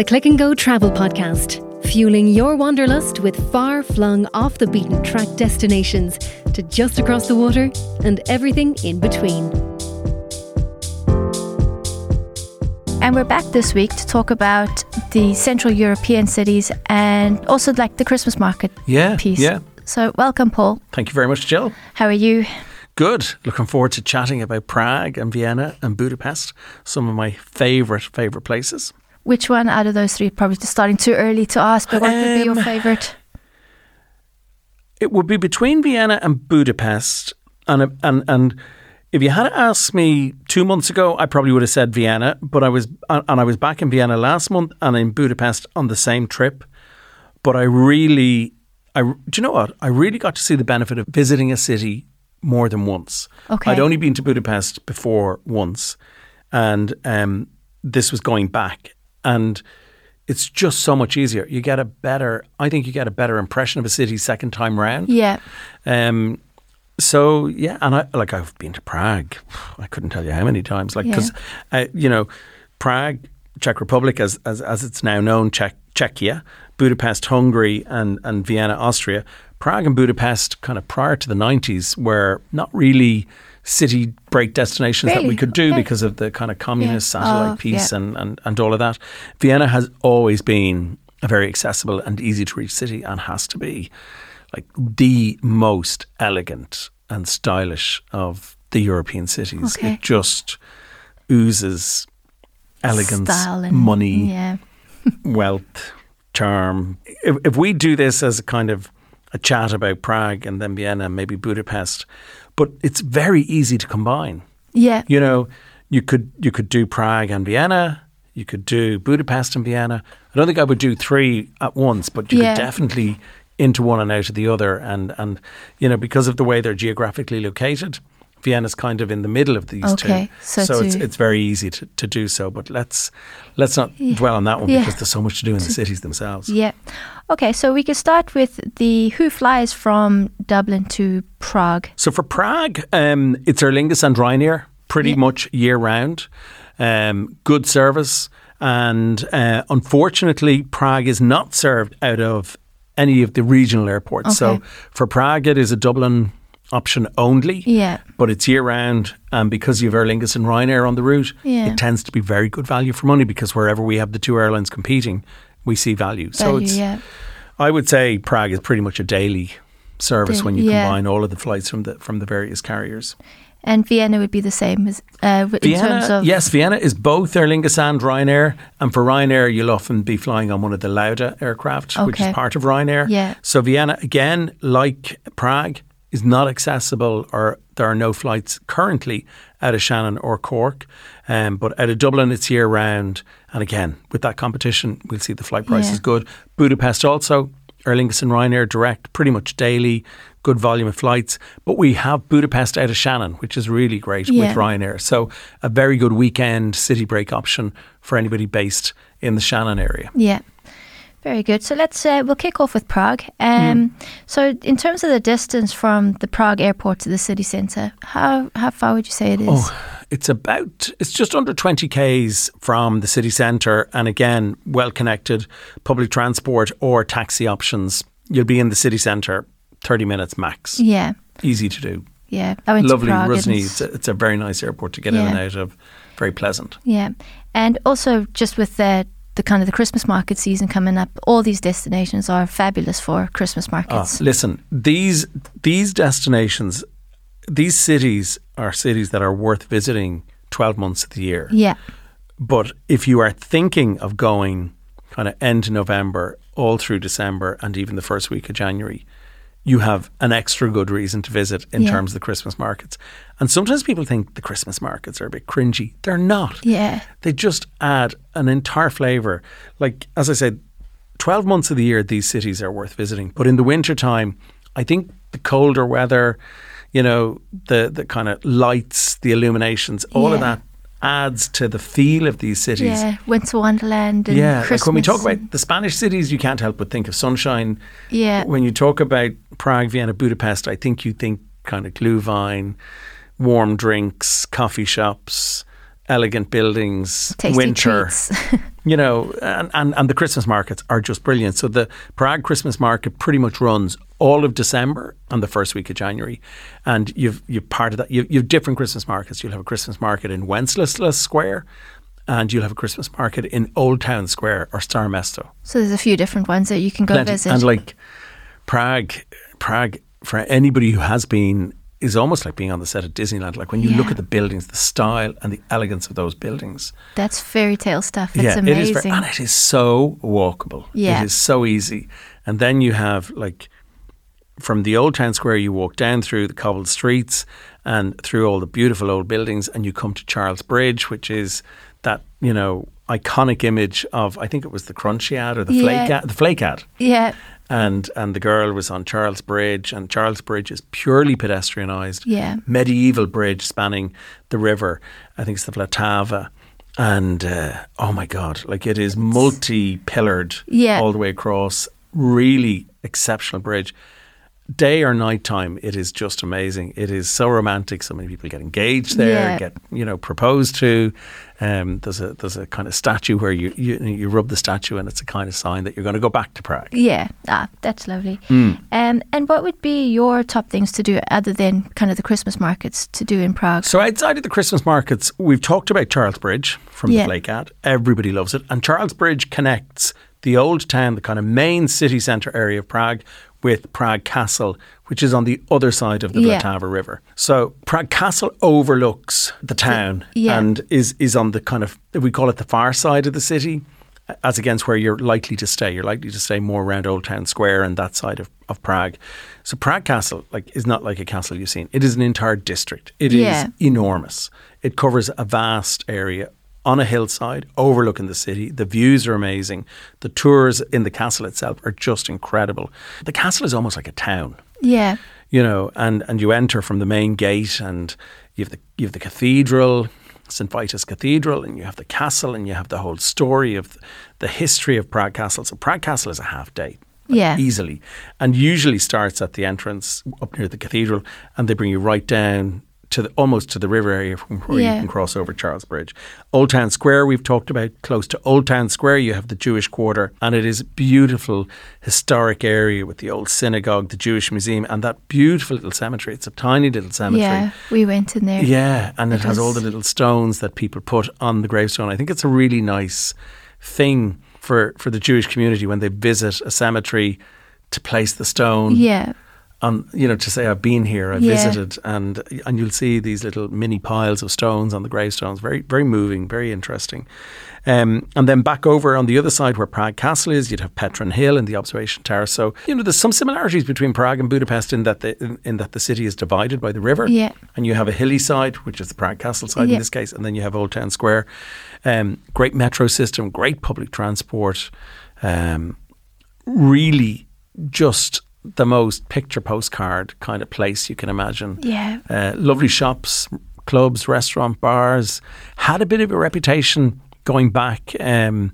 the Click and Go Travel Podcast, fueling your wanderlust with far flung off the beaten track destinations to just across the water and everything in between. And we're back this week to talk about the Central European cities and also like the Christmas market Yeah, piece. yeah. So, welcome, Paul. Thank you very much, Gill. How are you? Good. Looking forward to chatting about Prague and Vienna and Budapest, some of my favourite, favourite places. Which one out of those three? Probably just starting too early to ask, but what would be your Um, favorite? It would be between Vienna and Budapest. And, and, and if you had asked me two months ago, I probably would have said Vienna, but I was, and I was back in Vienna last month and in Budapest on the same trip. But I really, I, do you know what? I really got to see the benefit of visiting a city more than once. Okay. I'd only been to Budapest before once, and um, this was going back, and it's just so much easier. You get a better, I think, you get a better impression of a city second time round. Yeah. Um, so yeah, and I like I've been to Prague. I couldn't tell you how many times. Like because uh, you know, Prague, Czech Republic, as as as it's now known, Czech, Czechia, Budapest, Hungary, and and Vienna, Austria. Prague and Budapest, kind of prior to the nineties, were not really city break destinations that we could do Okay. because of the kind of communist ah, Yeah. satellite Oh, piece yeah. and, and and all of that. Vienna has always been a very accessible and easy to reach city, and has to be like the most elegant and stylish of the European cities. Okay. It just oozes elegance, Style money, Yeah. wealth, charm. If, if we do this as a kind of a chat about Prague and then Vienna, maybe Budapest, but it's very easy to combine. Yeah. You know, you could you could do Prague and Vienna. You could do Budapest and Vienna. I don't think I would do three at once, but you Yeah. could definitely into one and out of the other. And and you know, because of the way they're geographically located, Vienna's kind of in the middle of these Okay, two. so it's to- it's very easy to, to do so. But let's let's not dwell on that one Yeah. because there's so much to do in the cities themselves. Yeah. Okay, so we can start with the who flies from Dublin to Prague. So for Prague, um, it's Aer Lingus and Ryanair pretty Yeah. much year round. Um, good service. And uh, unfortunately, Prague is not served out of any of the regional airports. So for Prague, it is a Dublin option only. Yeah. But it's year round. And because you have Aer Lingus and Ryanair on the route, Yeah. it tends to be very good value for money because wherever we have the two airlines competing, we see value. so it's, yeah. I would say Prague is pretty much a daily service Da- when you yeah. combine all of the flights from the from the various carriers. And Vienna would be the same as uh, w- in terms Vienna, of yes, Vienna is both Aer Lingus and Ryanair, and for Ryanair, you'll often be flying on one of the Lauda aircraft, which is part of Ryanair. Yeah. So Vienna, again, like Prague, is not accessible, or there are no flights currently out of Shannon or Cork. Um, but out of Dublin, it's year round, and again, with that competition, we'll see the flight price Yeah. is good. Budapest also. Aer Lingus and Ryanair direct, pretty much daily, good volume of flights. But we have Budapest out of Shannon, which is really great Yeah. with Ryanair. So a very good weekend city break option for anybody based in the Shannon area. Yeah. Very good. So let's uh, we'll kick off with Prague. Um, So in terms of the distance from the Prague airport to the city centre, how how far would you say it is? Oh, it's about it's just under 20 k's from the city centre and again well connected public transport or taxi options. You'll be in the city centre 30 minutes max. Yeah. Easy to do. Yeah. I went Lovely to Prague. it's- a, it's a very nice airport to get in and out of. Very pleasant. Yeah, and also just with the the kind of the Christmas market season coming up, all these destinations are fabulous for Christmas Ah, markets. listen, these these destinations, these cities are cities that are worth visiting 12 months of the year. yeah, But if you are thinking of going kind of end November all through December and even the first week of January, you have an extra good reason to visit in Yeah. terms of the Christmas markets. And sometimes people think the Christmas markets are a bit cringy. They're not. yeah, They just add an entire flavour. Like, as I said, 12 months of the year, these cities are worth visiting. But in the winter time, I think the colder weather, you know, the, the kind of lights, the illuminations, all of that adds to the feel of these cities. yeah. Winter Wonderland and Yeah, Christmas. like when we talk about the Spanish cities, you can't help but think of sunshine. yeah, When you talk about Prague, Vienna, Budapest, I think you think kind of Glühwein, warm drinks, coffee shops, elegant buildings, tasty winter. you know, and, and, and the Christmas markets are just brilliant. So the Prague Christmas market pretty much runs all of December and the first week of January, and you've you've part of that. You you've different Christmas markets. You'll have a Christmas market in Wenceslas Square, and you'll have a Christmas market in Old Town Square or Staré Město. So there's a few different ones that you can go Plenty. visit. And like Prague, Prague for anybody who has been is almost like being on the set of Disneyland. Like when you look at the buildings, the style and the elegance of those buildings. That's fairy tale stuff. It's yeah, amazing. it is, very, and it is so walkable. Yeah. it is so easy. And then you have like from the old town square, you walk down through the cobbled streets and through all the beautiful old buildings, and you come to Charles Bridge, which is that you know iconic image of I think it was the Crunchie ad or the Yeah. flake ad, the flake ad yeah, and and the girl was on Charles Bridge, and Charles Bridge is purely pedestrianised. Yeah. medieval bridge spanning the river. I think it's the Vltava, and uh, oh my god, like it is multi-pillared Yeah. all the way across. Really exceptional bridge. Day or night time, it is just amazing. It is so romantic. So many people get engaged there, Yeah. get you know proposed to. Um, there's a there's a kind of statue where you, you you rub the statue, and it's a kind of sign that you're going to go back to Prague. yeah. Ah, that's lovely. Mm. Um, and what would be your top things to do other than kind of the Christmas markets to do in Prague? So outside of the Christmas markets, we've talked about Charles Bridge from Yeah. the Flake ad. Everybody loves it. And Charles Bridge connects the old town, the kind of main city centre area of Prague, with Prague Castle, which is on the other side of the Yeah. Vltava River. So Prague Castle overlooks the town yeah. and is is on the kind of we call it the far side of the city. As against where you're likely to stay, you're likely to stay more around Old Town Square and that side of, of Prague. So Prague Castle, like, is not like a castle you've seen. It is an entire district. It is Yeah. enormous. It covers a vast area on a hillside overlooking the city. The views are amazing. The tours in the castle itself are just incredible. The castle is almost like a town, Yeah, you know, and, and you enter from the main gate and you have the you have the cathedral, St. Vitus Cathedral, and you have the castle and you have the whole story of the, the history of Prague Castle. So Prague Castle is a half day yeah, easily, and usually starts at the entrance up near the cathedral, and they bring you right down to the, almost to the river area from where Yeah. you can cross over Charles Bridge. Old Town Square, we've talked about. Close to Old Town Square, you have the Jewish Quarter, and it is a beautiful historic area with the old synagogue, the Jewish Museum, and that beautiful little cemetery. It's a tiny little cemetery. yeah. We went in there. Yeah, and it, It has all the little stones that people put on the gravestone. I think it's a really nice thing for, for the Jewish community when they visit a cemetery to place the stone yeah, on, you know, to say I've been here, I've Yeah. visited, and and you'll see these little mini piles of stones on the gravestones. Very very moving, very interesting. Um, and then back over on the other side where Prague Castle is, you'd have Petřín Hill and the observation tower. So you know, there's some similarities between Prague and Budapest in that the in, in that the city is divided by the river. Yeah. And you have a hilly side, which is the Prague Castle side Yeah. in this case, and then you have Old Town Square. Um, great metro system, great public transport. Um, really, just the most picture postcard kind of place you can imagine. yeah. Uh, lovely shops, clubs, restaurant, bars. Had a bit of a reputation going back um,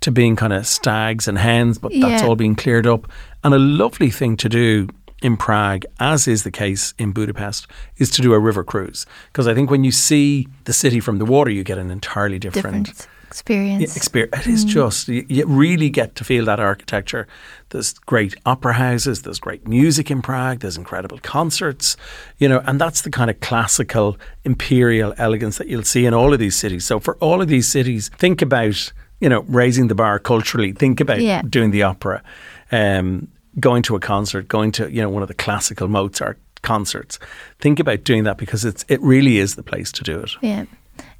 to being kind of stags and hens, but that's Yeah. all been cleared up. And a lovely thing to do in Prague, as is the case in Budapest, is to do a river cruise. Because I think when you see the city from the water, you get an entirely different, Different experience. experience. It is just you, you really get to feel that architecture. There's great opera houses. There's great music in Prague. There's incredible concerts. You know, and that's the kind of classical imperial elegance that you'll see in all of these cities. So for all of these cities, think about you know raising the bar culturally. Think about Yeah. doing the opera, um, going to a concert, going to you know one of the classical Mozart concerts. Think about doing that because it's it really is the place to do it. Yeah.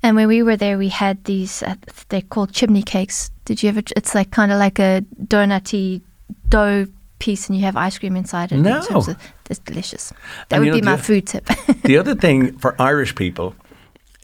And when we were there, we had these, uh, they're called chimney cakes. Did you ever, it's like kind of like a donutty dough piece and you have ice cream inside it. in No. terms of- It's delicious. That And would you know, be my the- food tip. the other thing for Irish people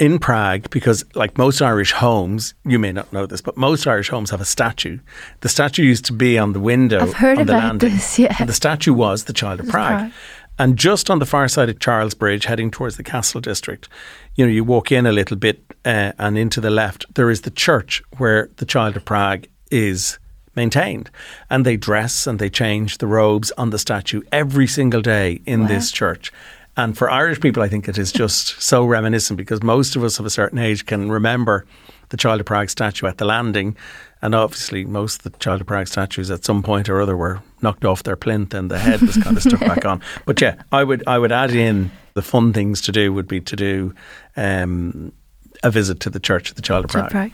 in Prague, because like most Irish homes, you may not know this, but most Irish homes have a statue. The statue used to be on the window. I've heard on the about landing, this, yeah. And the statue was the Child of Prague. Prague. And just on the far side of Charles Bridge, heading towards the Castle District, you know, you walk in a little bit uh, and into the left, there is the church where the Child of Prague is maintained. And they dress and they change the robes on the statue every single day in Wow. this church. And for Irish people, I think it is just so reminiscent because most of us of a certain age can remember the Child of Prague statue at the landing. And obviously, most of the Child of Prague statues at some point or other were knocked off their plinth and the head was kind of stuck back on. But yeah, I would I would add in the fun things to do would be to do um, a visit to the Church of the Child of Prague. Prague.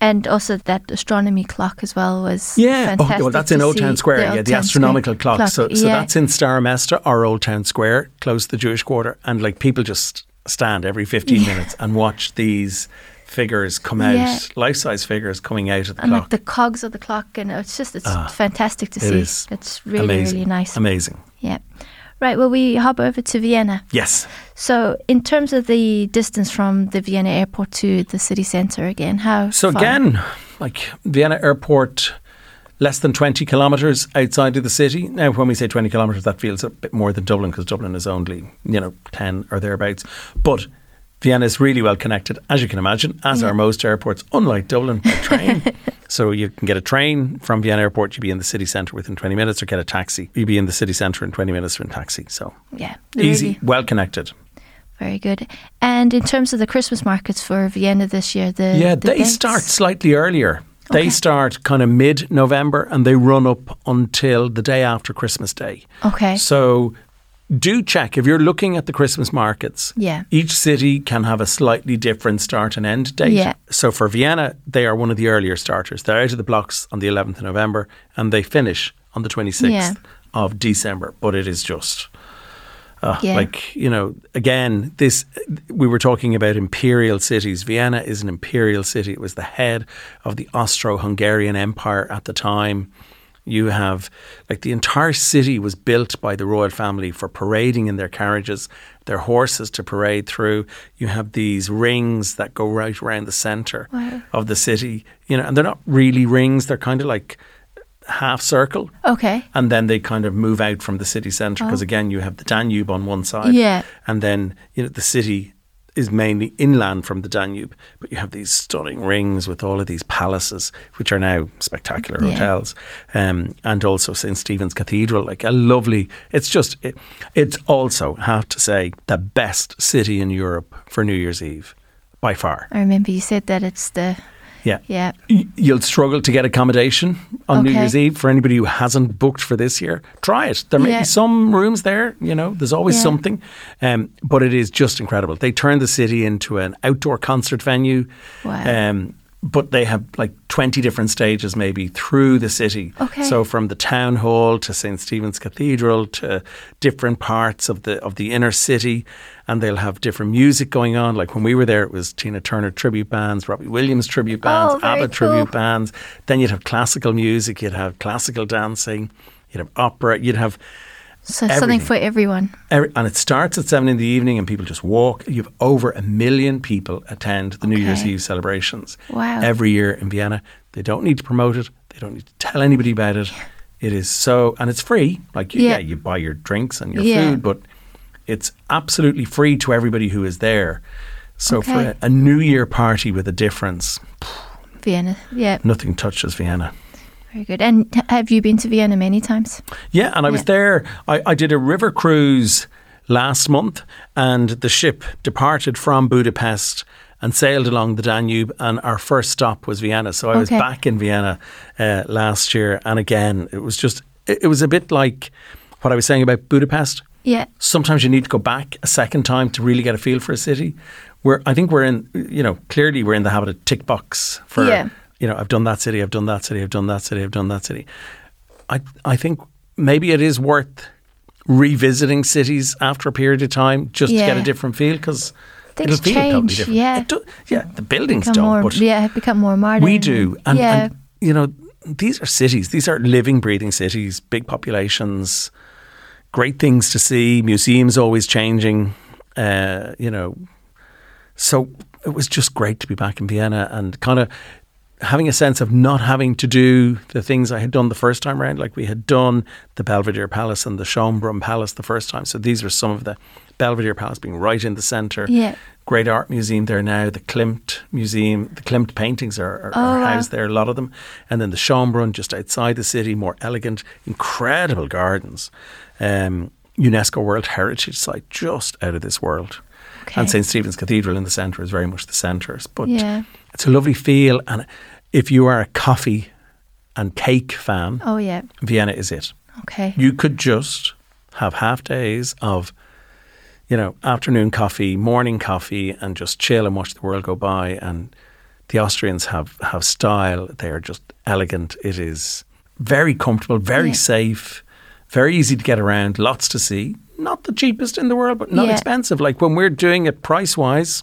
And also that astronomy clock as well was Yeah, oh, well, that's in Old Town Square. the yeah, Old the Town astronomical Square clock. So, so yeah. that's in Staré Město or Old Town Square, close to the Jewish Quarter, and like people just stand every fifteen Yeah. minutes and watch these figures come out, Yeah. life-size figures coming out of the and clock. like the cogs of the clock and it's just it's Ah, fantastic to it see. is It's really Amazing. really nice. Amazing. Yeah. Right, well we hop over to Vienna. Yes. So in terms of the distance from the Vienna airport to the city centre again, how So far? again, like Vienna Airport, less than 20 kilometres outside of the city. Now, when we say 20 kilometres, that feels a bit more than Dublin because Dublin is only, you know, 10 or thereabouts. But Vienna is really well connected, as you can imagine, as Yeah. are most airports, unlike Dublin, by train. so you can get a train from Vienna Airport, you'd be in the city centre within 20 minutes, or get a taxi. You'd be in the city centre in 20 minutes from taxi. So Yeah. easy, well connected. Very good. And in terms of the Christmas markets for Vienna this year, the Yeah, the they dates- start slightly earlier. Okay. They start kind of mid November and they run up until the day after Christmas Day. Okay. So do check if you're looking at the Christmas markets. Yeah. Each city can have a slightly different start and end date. Yeah. So for Vienna, they are one of the earlier starters. They're out of the blocks on the 11th of November and they finish on the 26th Yeah. of December. But it is just. Uh, Yeah. Like, you know, again, this, we were talking about imperial cities. Vienna is an imperial city. It was the head of the Austro Hungarian Empire at the time. You have, like, the entire city was built by the royal family for parading in their carriages, their horses to parade through. You have these rings that go right around the centre Wow. of the city, you know, and they're not really rings, they're kind of like half circle Okay. and then they kind of move out from the city centre because oh. again you have the Danube on one side, Yeah. and then you know the city is mainly inland from the Danube, but you have these stunning rings with all of these palaces, which are now spectacular Yeah. hotels, um, and also St Stephen's Cathedral, like a lovely. It's just it, it's also have to say the best city in Europe for New Year's Eve by far. I remember you said that it's the Yeah. yeah. You'll struggle to get accommodation on New Year's Eve for anybody who hasn't booked for this year. Try it. There may Yeah. be some rooms there, you know, there's always Yeah. something. Um, but it is just incredible. They turned the city into an outdoor concert venue. Wow. Um, but they have like 20 different stages maybe through the city. Okay. So from the town hall to St. Stephen's Cathedral to different parts of the of the inner city and they'll have different music going on. Like when we were there it was Tina Turner tribute bands, Robbie Williams tribute oh, bands, Oh, ABBA tribute bands. Then you'd have classical music, you'd have classical dancing, you'd have opera, you'd have So something for everyone. Every, and it starts at seven in the evening, and people just walk. You have over a million people attend the New Year's Eve celebrations Wow. every year in Vienna. They don't need to promote it. They don't need to tell anybody about it. It is so, and it's free. Like you, Yeah. yeah. you buy your drinks and your Yeah. food, but it's absolutely free to everybody who is there. So Okay. for a, a New Year party with a difference, Vienna. Yeah. nothing touches Vienna. Very good. And have you been to Vienna many times? Yeah, and I was there. I, I did a river cruise last month, and the ship departed from Budapest and sailed along the Danube. And our first stop was Vienna. So I was back in Vienna uh, last year, and again, it was just it, it was a bit like what I was saying about Budapest. Yeah. Sometimes you need to go back a second time to really get a feel for a city. Where I think we're in, you know, clearly we're in the habit of tick box for Yeah. You know, I've done that city, I've done that city, I've done that city, I've done that city. I I think maybe it is worth revisiting cities after a period of time just to get a different feel because Things it'll feel change, different. yeah. It do, yeah. The buildings Become don't, more, but yeah, become more modern. we do, and, yeah. and you know, these are cities. These are living, breathing cities, big populations, great things to see. Museums always changing. Uh, you know, so it was just great to be back in Vienna and kind of having a sense of not having to do the things I had done the first time around. Like we had done the Belvedere Palace and the Schönbrunn Palace the first time. So these were some of the Belvedere Palace being right in the centre. Yeah. Great art museum there now. The Klimt Museum, the Klimt paintings are, are, Oh, are wow. housed there, a lot of them. And then the Schönbrunn just outside the city, more elegant, incredible gardens. Um, UNESCO World Heritage Site, just out of this world. Okay. And St. Stephen's Cathedral in the centre is very much the centre. But Yeah. It's a lovely feel, and if you are a coffee and cake fan, Oh yeah. Vienna is it. Okay. You could just have half days of, you know, afternoon coffee, morning coffee, and just chill and watch the world go by. And the Austrians have have style. They are just elegant. It is very comfortable, very Yeah. safe, very easy to get around. Lots to see. Not the cheapest in the world, but not Yeah. expensive. Like when we're doing it price wise,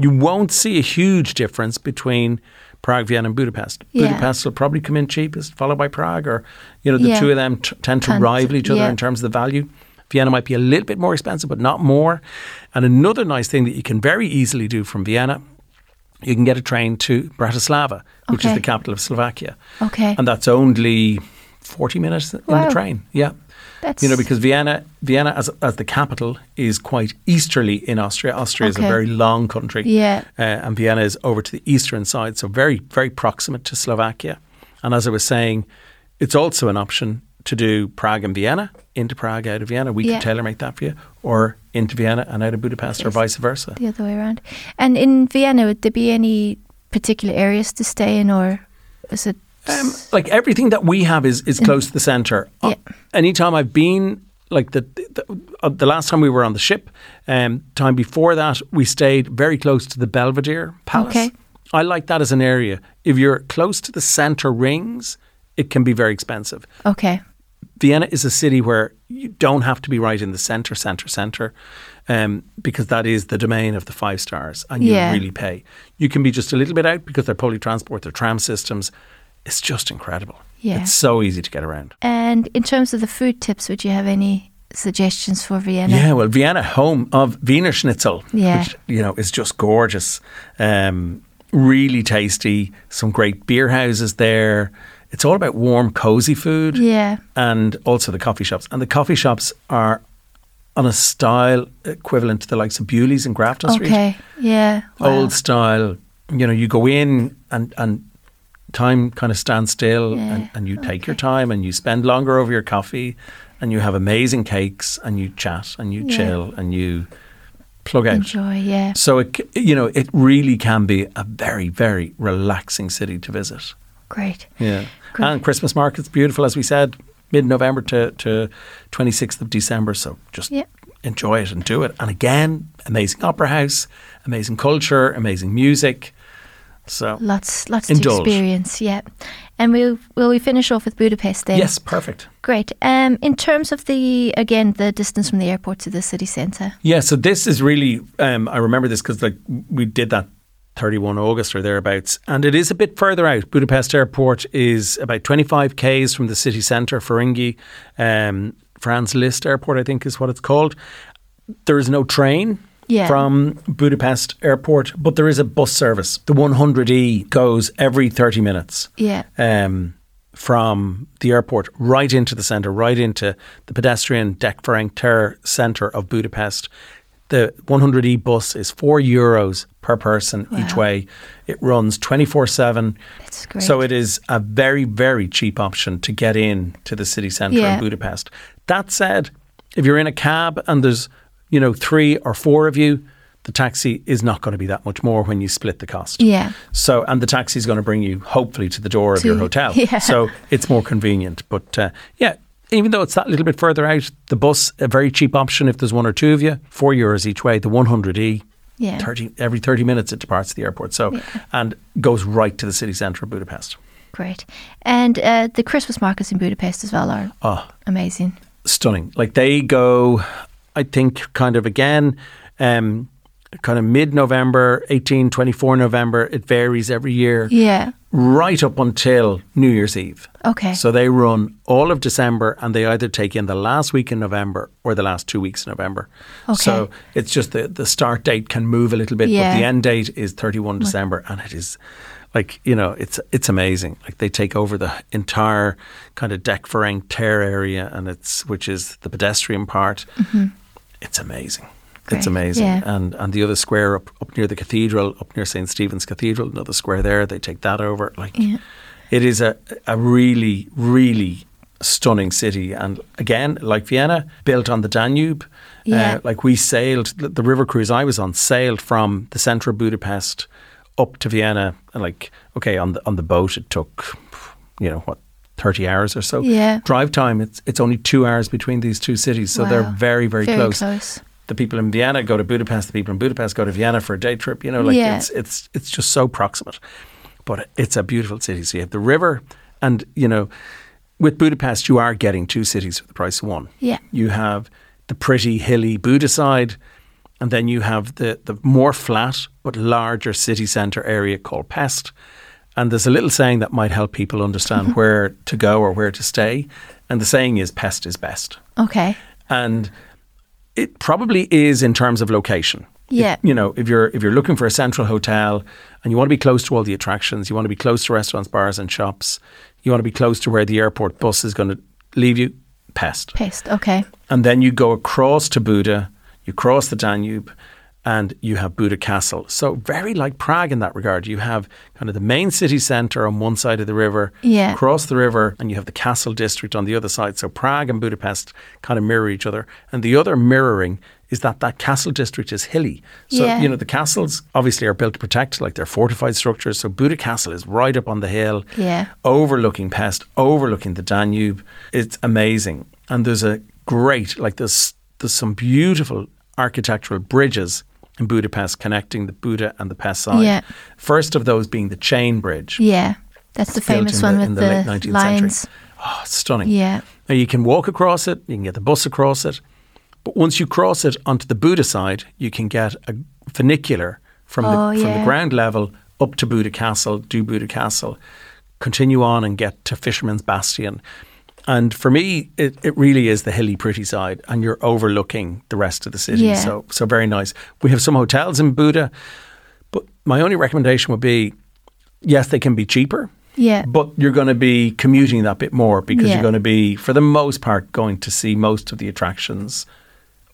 you won't see a huge difference between Prague, Vienna, and Budapest. Yeah. Budapest will probably come in cheapest, followed by Prague, or you know the Yeah. two of them t- tend to rival each other yeah. in terms of the value. Vienna might be a little bit more expensive, but not more. And another nice thing that you can very easily do from Vienna, you can get a train to Bratislava, which is the capital of Slovakia, Okay. and that's only forty minutes in Wow. the train. Yeah. That's You know, because Vienna, Vienna as, as the capital is quite easterly in Austria. Austria is a very long country, Yeah. uh, and Vienna is over to the eastern side, so very, very proximate to Slovakia. And as I was saying, it's also an option to do Prague and Vienna into Prague out of Vienna. We Yeah. could tailor make that for you, or into Vienna and out of Budapest, or vice versa. the other way around. And in Vienna, would there be any particular areas to stay in, or is it? Um, like everything that we have is, is close to the centre. Uh, Yeah. anytime I've been, like the the, uh, the last time we were on the ship, um, time before that, we stayed very close to the Belvedere Palace. Okay. I like that as an area. If you're close to the centre rings, it can be very expensive. okay. Vienna is a city where you don't have to be right in the centre, centre, centre, um, because that is the domain of the five stars, and you Yeah. really pay. You can be just a little bit out because they're public transport, their tram systems. It's just incredible. Yeah. It's so easy to get around. And in terms of the food tips, would you have any suggestions for Vienna? Yeah, well, Vienna, home of Wiener Schnitzel, Yeah. which you know is just gorgeous, um, really tasty. Some great beer houses there. It's all about warm, cozy food. Yeah. and also the coffee shops. And the coffee shops are on a style equivalent to the likes of Bewley's in Grafton Street. Okay. Yeah. Wow. Old style. You know, you go in and, and time kind of stands still Yeah, and, and you take your time and you spend longer over your coffee and you have amazing cakes and you chat and you Yeah. chill and you plug out. Enjoy. Yeah. So it, you know, it really can be a very, very relaxing city to visit. Great. Yeah. Great. And Christmas market's beautiful, as we said, mid November to, to 26th of December. So just Yeah. enjoy it and do it. And again, amazing opera house, amazing culture, amazing music. So, Lots, lots to experience. Yeah. And we'll will we finish off with Budapest then? yes, perfect. Great. Um, in terms of the again the distance from the airport to the city centre. Yeah, so this is really, um, I remember this because like we did that 31 August or thereabouts, and it is a bit further out. Budapest Airport is about 25 k's from the city centre, Ferihegy. Um, Franz Liszt Airport, I think, is what it's called. There is no train Yeah. from Budapest Airport, but there is a bus service. The 100E goes every 30 minutes Yeah. um, from the airport right into the centre, right into the pedestrian Deák Ferenc Ter centre of Budapest. The 100e bus is four euros per person each way. It runs 24 7. That's great. So it is a very, very cheap option to get in to the city centre Yeah. in Budapest. That said, if you're in a cab and there's, you know, three or four of you, the taxi is not going to be that much more when you split the cost. Yeah. So, and the taxi is going to bring you hopefully to the door of To- your hotel. yeah. So it's more convenient. But uh, yeah, even though it's that little bit further out, the bus, a very cheap option if there's one or two of you, four euros each way. The 100e, Yeah. 30, every 30 minutes it departs the airport. So, Yeah. and goes right to the city centre of Budapest. Great. And uh, the Christmas markets in Budapest as well are Oh, amazing. stunning. Like they go, I think, kind of again, um, kind of mid November, 18, 24 November. It varies every year. Yeah. right up until New Year's Eve. Okay. So they run all of December and they either take in the last week in November or the last two weeks in November. Okay. So it's just the, the start date can move a little bit, Yeah. but the end date is 31 December and it is like, you know, it's it's amazing. Like they take over the entire kind of Deák Ferenc Ter area and it's which is the pedestrian part. It's amazing. Great. It's amazing. Yeah. And and the other square up, up near the cathedral, up near St. Stephen's Cathedral, another square there, they take that over. Like Yeah. it is a a really, really stunning city. And again, like Vienna, built on the Danube. Yeah. Uh, like we sailed, the the river cruise I was on sailed from the centre of Budapest up to Vienna. And like, okay, on the on the boat it took, you know, what thirty hours or so. Yeah. Drive time it's it's only two hours between these two cities, so they're very very, Very close. close. The people in Vienna go to Budapest. The people in Budapest go to Vienna for a day trip. You know, like Yeah. it's it's it's just so proximate. But it's a beautiful city. So you have the river, and you know, with Budapest, you are getting two cities for the price of one. Yeah. You have the pretty hilly Buda side, and then you have the, the more flat but larger city centre area called Pest. And there's a little saying that might help people understand mm-hmm. where to go or where to stay. And the saying is Pest is best. Okay. And it probably is in terms of location. Yeah. You know, if you're if you're looking for a central hotel and you want to be close to all the attractions, you want to be close to restaurants, bars and shops, you want to be close to where the airport bus is going to leave you, Pest Pest. Okay. and then you go across to Buda, you cross the Danube, and you have Buda Castle. So very like Prague in that regard. You have kind of the main city centre on one side of the river, Yeah. cross the river, and you have the castle district on the other side. So Prague and Budapest kind of mirror each other. And the other mirroring is that that castle district is hilly. So, Yeah. you know, the castles obviously are built to protect, like they're fortified structures. So Buda Castle is right up on the hill Yeah. overlooking Pest, overlooking the Danube. It's amazing. And there's a great, like there's there's some beautiful architectural bridges in Budapest connecting the Buda and the Pest side. Yeah. First of those being the Chain Bridge. Yeah. That's the famous one the- with in the the, late 19th lines. century. Oh, stunning. Yeah. Now you can walk across it, you can get the bus across it, but once you cross it onto the Buda side, you can get a funicular from Oh, the from yeah. the ground level up to Buda Castle, do Buda Castle, continue on and get to Fisherman's Bastion. And for me, it, it really is the hilly, pretty side, and you're overlooking the rest of the city. Yeah. So, so very nice. We have some hotels in Buda, but my only recommendation would be, yes, they can be cheaper, Yeah. but you're going to be commuting that bit more because Yeah. you're going to be, for the most part, going to see most of the attractions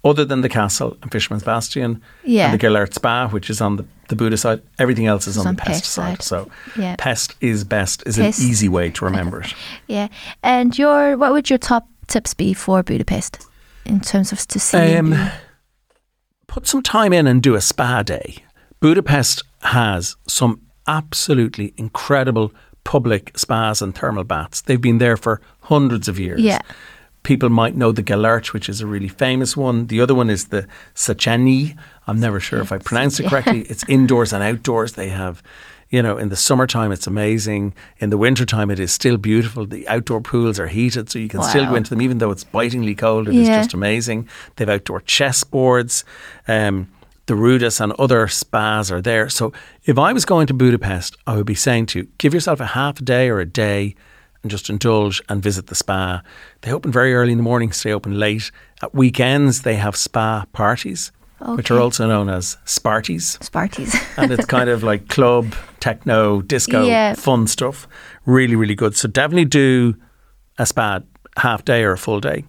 other than the castle and Fisherman's Bastion Yeah. and the Gellert Spa, which is on the, the Buda side. Everything else is on, on the Pest Pest side. side. So Yeah. Pest is best is Pest. an easy way to remember it. Yeah. And your what would your top tips be for Budapest in terms of to see? Um, put some time in and do a spa day. Budapest has some absolutely incredible public spas and thermal baths. They've been there for hundreds of years. Yeah. People might know the Gellert, which is a really famous one. The other one is the Széchenyi. I'm never sure if I pronounce it correctly. It's indoors and outdoors. They have, you know, in the summertime it's amazing. In the wintertime it is still beautiful. The outdoor pools are heated, so you can still go into them even though it's bitingly cold. It is Yeah. just amazing. They have outdoor chess boards. Um, the Rudas and other spas are there. So if I was going to Budapest, I would be saying to you, give yourself a half a day or a day and just indulge and visit the spa. They open very early in the morning, stay open late. At weekends, they have spa parties, which are also known as Sparties. Sparties. and it's kind of like club, techno, disco, Yeah. fun stuff. Really, really good. So definitely do a spa half day or a full day.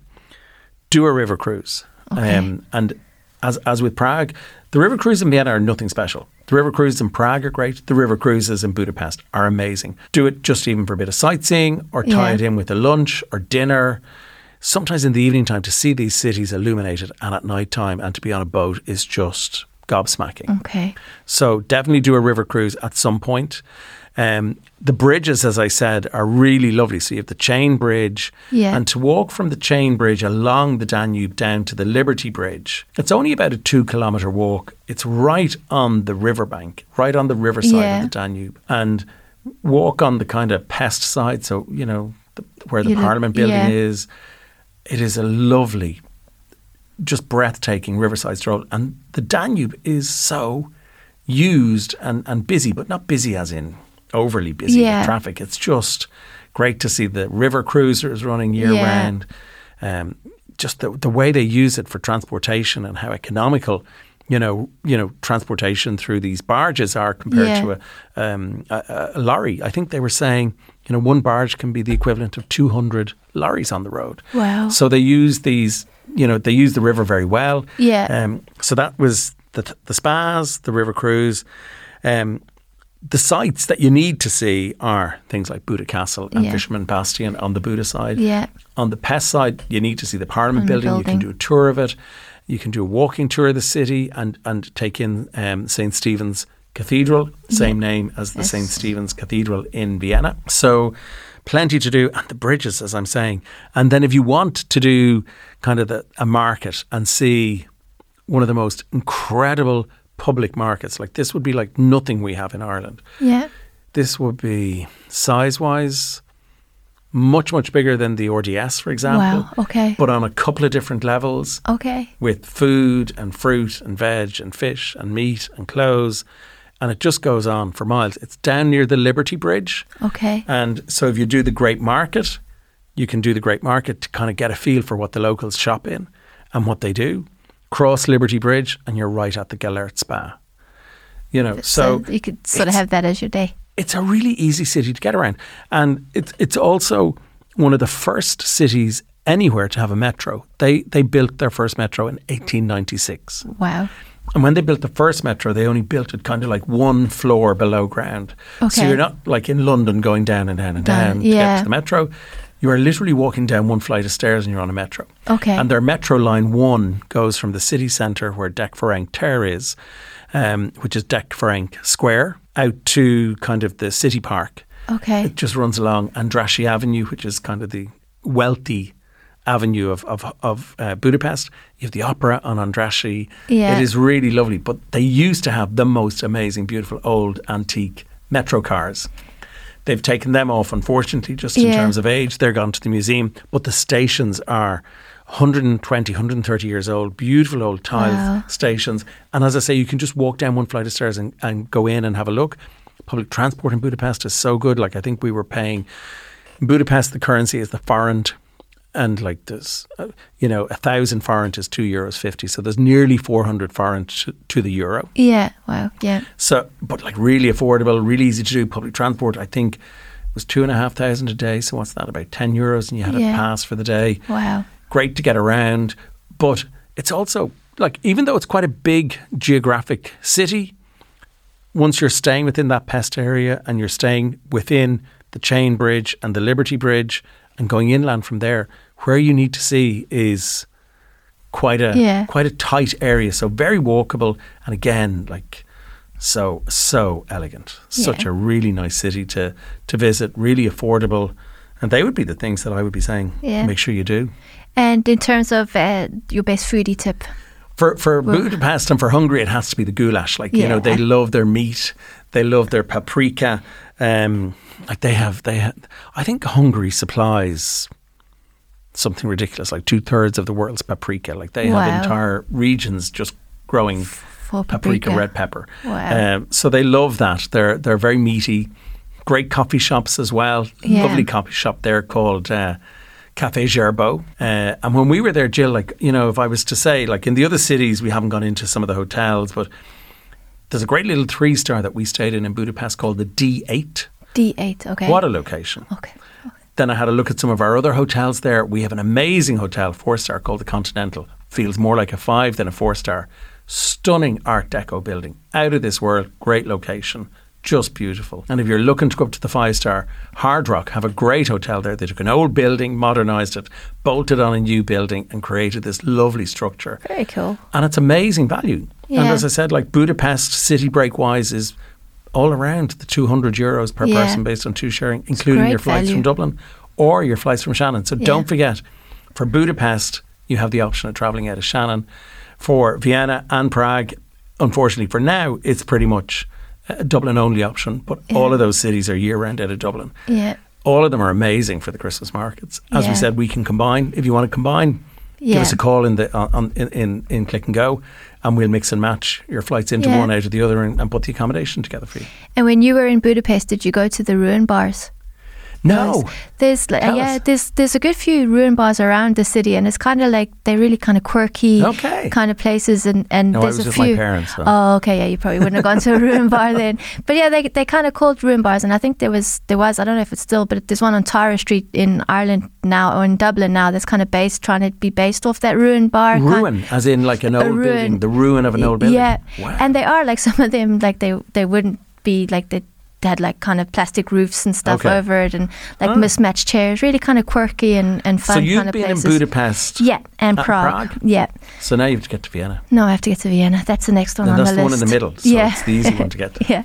Do a river cruise. Okay. Um, and as as with Prague, the river cruises in Vienna are nothing special. The river cruises in Prague are great. The river cruises in Budapest are amazing. Do it just even for a bit of sightseeing or tie Yeah. it in with a lunch or dinner. Sometimes in the evening time to see these cities illuminated and at night time and to be on a boat is just gobsmacking. okay. So definitely do a river cruise at some point. Um, the bridges, as I said, are really lovely. So you have the Chain Bridge, Yeah. and to walk from the Chain Bridge along the Danube down to the Liberty Bridge, it's only about a two kilometre walk. It's right on the riverbank, right on the riverside Yeah. of the Danube, and walk on the kind of pest side. So you know the, where the You Parliament building yeah. is. It is a lovely, just breathtaking riverside stroll, and the Danube is so used and, and busy, but not busy as in overly busy Yeah. with traffic. It's just great to see the river cruisers running year Yeah. round. Um, just the the way they use it for transportation and how economical, you know, you know, transportation through these barges are compared Yeah. to a, um, a, a lorry. I think they were saying, you know, one barge can be the equivalent of two hundred lorries on the road. Wow. So they use these, you know, they use the river very well. Yeah. Um, so that was the the spas, the river cruise. Um, the sites that you need to see are things like Buda Castle and Yeah. Fisherman Bastion on the Buda side. Yeah. On the Pest side, you need to see the Parliament the building. You can do a tour of it. You can do a walking tour of the city and and take in um, St Stephen's Cathedral, same name as the Yes. St. Stephen's Cathedral in Vienna. So plenty to do, and the bridges, as I'm saying. And then if you want to do kind of the, a market and see one of the most incredible public markets, like this would be like nothing we have in Ireland. Yeah. This would be size wise much, much bigger than the RDS, for example. Wow. Okay. But on a couple of different levels Okay. with food and fruit and veg and fish and meat and clothes. And it just goes on for miles. It's down near the Liberty Bridge. Okay. And so if you do the Great Market, you can do the Great Market to kind of get a feel for what the locals shop in and what they do. Cross Liberty Bridge and you're right at the Gellert Spa. You know, so, you could sort of have that as your day. it's a really easy city to get around. And it's it's also one of the first cities anywhere to have a metro. They they built their first metro in 1896. Wow. And when they built the first metro, they only built it kind of like one floor below ground. Okay. So you're not like in London going down and down and Down, down to get to the metro. You are literally walking down one flight of stairs and you're on a metro. Okay. And their metro line one goes from the city centre where Deák Ferenc Ter is, um, which is Deák Ferenc Square, out to kind of the city park. Okay. It just runs along Andrassy Avenue, which is kind of the wealthy avenue of of, of uh, Budapest. You have the opera on Andrassy. Yeah. It is really lovely. But they used to have the most amazing, beautiful old antique metro cars. They've taken them off, unfortunately, just in Yeah. terms of age. They're gone to the museum. But the stations are 120, 130 years old, beautiful old tile Wow. stations. And as I say, you can just walk down one flight of stairs and, and go in and have a look. Public transport in Budapest is so good. Like, I think we were paying in Budapest, the currency is the forint. And like there's, uh, you know, a thousand forint is two euros fifty. So there's nearly four hundred forint to, the euro. yeah. Wow. Yeah. So, but like really affordable, really easy to do. Public transport, I think, was two and a half thousand a day. So what's that? About ten euros, and you had Yeah. a pass for the day. Wow. Great to get around, but it's also like even though it's quite a big geographic city, once you're staying within that pest area and you're staying within the Chain Bridge and the Liberty Bridge and going inland from there, where you need to see is quite a Yeah. quite a tight area. So very walkable and again like so so elegant. Such Yeah. a really nice city to to visit, really affordable. And they would be the things that I would be saying. Yeah. Make sure you do. And in terms of uh, your best foodie tip, For for Well- Budapest and for Hungary, it has to be the goulash. Like you know, they love their meat, they love their paprika. Um, like they have, they have. I think Hungary supplies something ridiculous, like two thirds of the world's paprika. Like they Wow. have entire regions just growing paprika, paprika, red pepper. Wow. Um, so they love that. They're they're very meaty. Great coffee shops as well. Yeah. Lovely coffee shop there called uh, Cafe Gerbeaud. Uh, and when we were there, Gill, like you know, if I was to say, like in the other cities, we haven't gone into some of the hotels, but there's a great little three star that we stayed in in Budapest called the D8. D8. Okay. What a location! okay. Then I had a look at some of our other hotels there. We have an amazing hotel, four star, called the Continental. Feels more like a five than a four star. Stunning Art Deco building, out of this world, great location, just beautiful. And if you're looking to go up to the five star, Hard Rock have a great hotel there. They took an old building, modernised it, bolted on a new building, and created this lovely structure. Very cool. And it's amazing value. And as I said, like Budapest city break wise is all around the 200 euros per Yeah. person based on two sharing, including your flights value. from Dublin or your flights from Shannon. So Yeah. don't forget, for Budapest, you have the option of travelling out of Shannon. For Vienna and Prague, unfortunately, for now, it's pretty much a Dublin only option. But all of those cities are year round out of Dublin. Yeah. All of them are amazing for the Christmas markets. As Yeah. we said, we can combine. If you want to combine, Yeah. give us a call in the on, on in, in in Click and Go, and we'll mix and match your flights into Yeah. one out of the other and, and put the accommodation together for you. And when you were in Budapest, did you go to the ruin bars? No, There's like, yeah, us. there's there's a good few ruin bars around the city, and it's kind of like they're really kind of quirky, Okay. kind of places, and and No, there's a with few. my parents, so. Oh, okay, yeah, you probably wouldn't have gone to a ruin bar then. But yeah, they they kind of called ruin bars, and I think there was there was I don't know if it's still, but there's one on Tara Street in Ireland now or in Dublin now that's kind of based trying to be based off that ruin bar. ruin, as in like an old ruin. building, the ruin of an old building. Yeah, Wow. and they are like some of them like they they wouldn't be like they they had like kind of plastic roofs and stuff Okay. over it, and like Ah. mismatched chairs. Really kind of quirky and and fun so you've kind of been places. in Budapest. Yeah, and Prague. Prague? Yeah. So now you have to get to Vienna. No, I have to get to Vienna. That's the next one And on that's the the one in the middle. So yeah. it's the easy one to get to. yeah.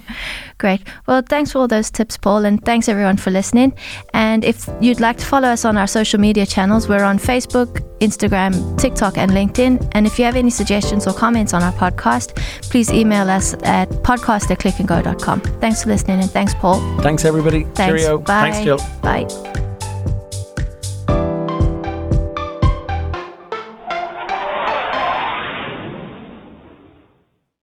Great. Well, thanks for all those tips, Paul, and thanks everyone for listening. And if you'd like to follow us on our social media channels, we're on Facebook, Instagram, TikTok, and LinkedIn. And if you have any suggestions or comments on our podcast, please email us at podcast at clickandgo.com. Thanks for listening and thanks, Paul. Thanks, everybody. Thanks. Cheerio. Bye. Thanks, Gill. Bye.